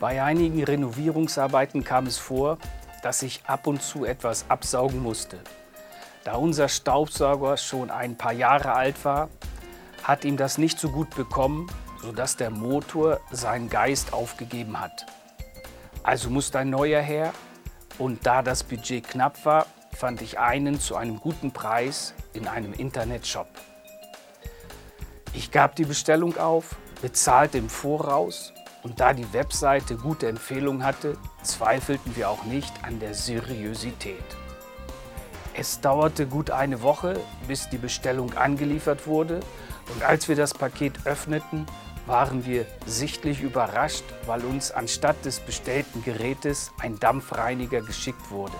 Bei einigen Renovierungsarbeiten kam es vor, dass ich ab und zu etwas absaugen musste. Da unser Staubsauger schon ein paar Jahre alt war, hat ihm das nicht so gut bekommen, sodass der Motor seinen Geist aufgegeben hat. Also musste ein neuer her und da das Budget knapp war, fand ich einen zu einem guten Preis in einem Internetshop. Ich gab die Bestellung auf, bezahlte im Voraus und da die Webseite gute Empfehlungen hatte, zweifelten wir auch nicht an der Seriosität. Es dauerte gut eine Woche, bis die Bestellung angeliefert wurde und als wir das Paket öffneten, waren wir sichtlich überrascht, weil uns anstatt des bestellten Gerätes ein Dampfreiniger geschickt wurde.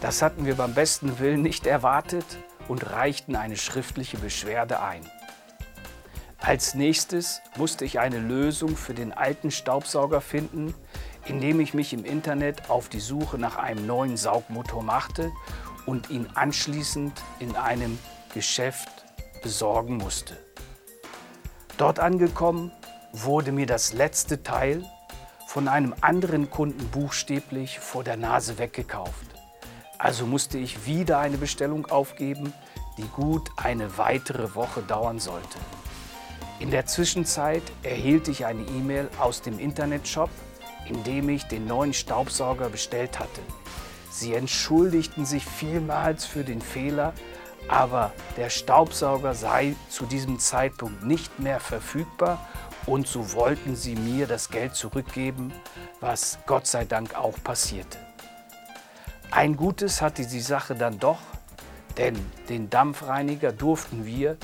Das hatten wir beim besten Willen nicht erwartet und reichten eine schriftliche Beschwerde ein. Als nächstes musste ich eine Lösung für den alten Staubsauger finden, indem ich mich im Internet auf die Suche nach einem neuen Saugmotor machte und ihn anschließend in einem Geschäft besorgen musste. Dort angekommen wurde mir das letzte Teil von einem anderen Kunden buchstäblich vor der Nase weggekauft. Also musste ich wieder eine Bestellung aufgeben, die gut eine weitere Woche dauern sollte. In der Zwischenzeit erhielt ich eine E-Mail aus dem Internetshop, in dem ich den neuen Staubsauger bestellt hatte. Sie entschuldigten sich vielmals für den Fehler, aber der Staubsauger sei zu diesem Zeitpunkt nicht mehr verfügbar und so wollten sie mir das Geld zurückgeben, was Gott sei Dank auch passierte. Ein Gutes hatte die Sache dann doch, denn den Dampfreiniger durften wir,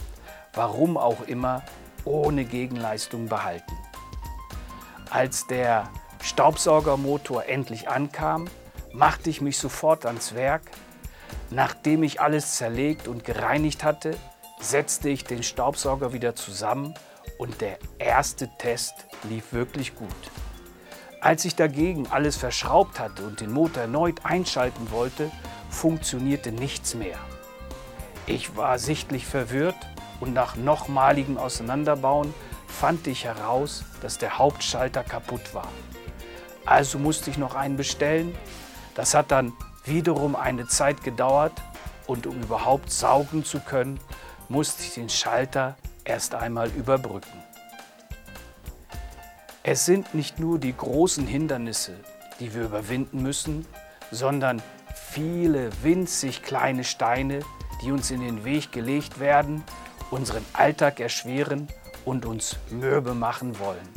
warum auch immer, ohne Gegenleistung behalten. Als der Staubsaugermotor endlich ankam, machte ich mich sofort ans Werk. Nachdem ich alles zerlegt und gereinigt hatte, setzte ich den Staubsauger wieder zusammen und der erste Test lief wirklich gut. Als ich dagegen alles verschraubt hatte und den Motor erneut einschalten wollte, funktionierte nichts mehr. Ich war sichtlich verwirrt und nach nochmaligem Auseinanderbauen fand ich heraus, dass der Hauptschalter kaputt war. Also musste ich noch einen bestellen. Das hat dann wiederum eine Zeit gedauert und um überhaupt saugen zu können, musste ich den Schalter erst einmal überbrücken. Es sind nicht nur die großen Hindernisse, die wir überwinden müssen, sondern viele winzig kleine Steine, die uns in den Weg gelegt werden, unseren Alltag erschweren und uns mürbe machen wollen.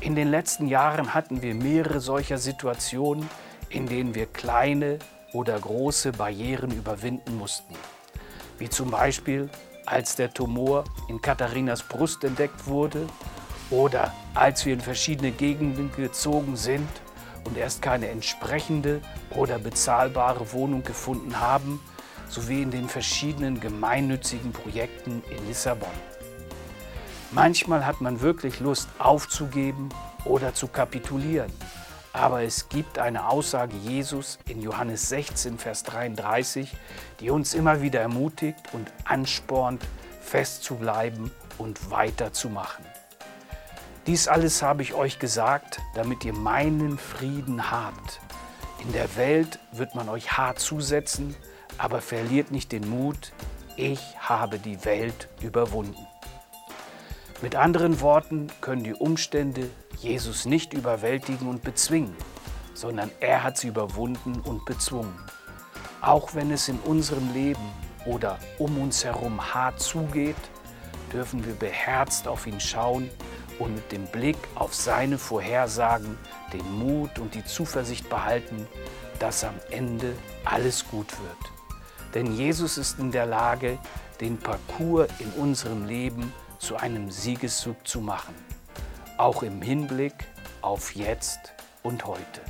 In den letzten Jahren hatten wir mehrere solcher Situationen, in denen wir kleine oder große Barrieren überwinden mussten. Wie zum Beispiel, als der Tumor in Katharinas Brust entdeckt wurde oder als wir in verschiedene Gegenden gezogen sind und erst keine entsprechende oder bezahlbare Wohnung gefunden haben, sowie in den verschiedenen gemeinnützigen Projekten in Lissabon. Manchmal hat man wirklich Lust aufzugeben oder zu kapitulieren. Aber es gibt eine Aussage Jesus in Johannes 16, Vers 33, die uns immer wieder ermutigt und anspornt, festzubleiben und weiterzumachen. Dies alles habe ich euch gesagt, damit ihr meinen Frieden habt. In der Welt wird man euch hart zusetzen, aber verliert nicht den Mut, ich habe die Welt überwunden. Mit anderen Worten können die Umstände Jesus nicht überwältigen und bezwingen, sondern er hat sie überwunden und bezwungen. Auch wenn es in unserem Leben oder um uns herum hart zugeht, dürfen wir beherzt auf ihn schauen und mit dem Blick auf seine Vorhersagen den Mut und die Zuversicht behalten, dass am Ende alles gut wird. Denn Jesus ist in der Lage, den Parcours in unserem Leben zu einem Siegeszug zu machen, auch im Hinblick auf jetzt und heute.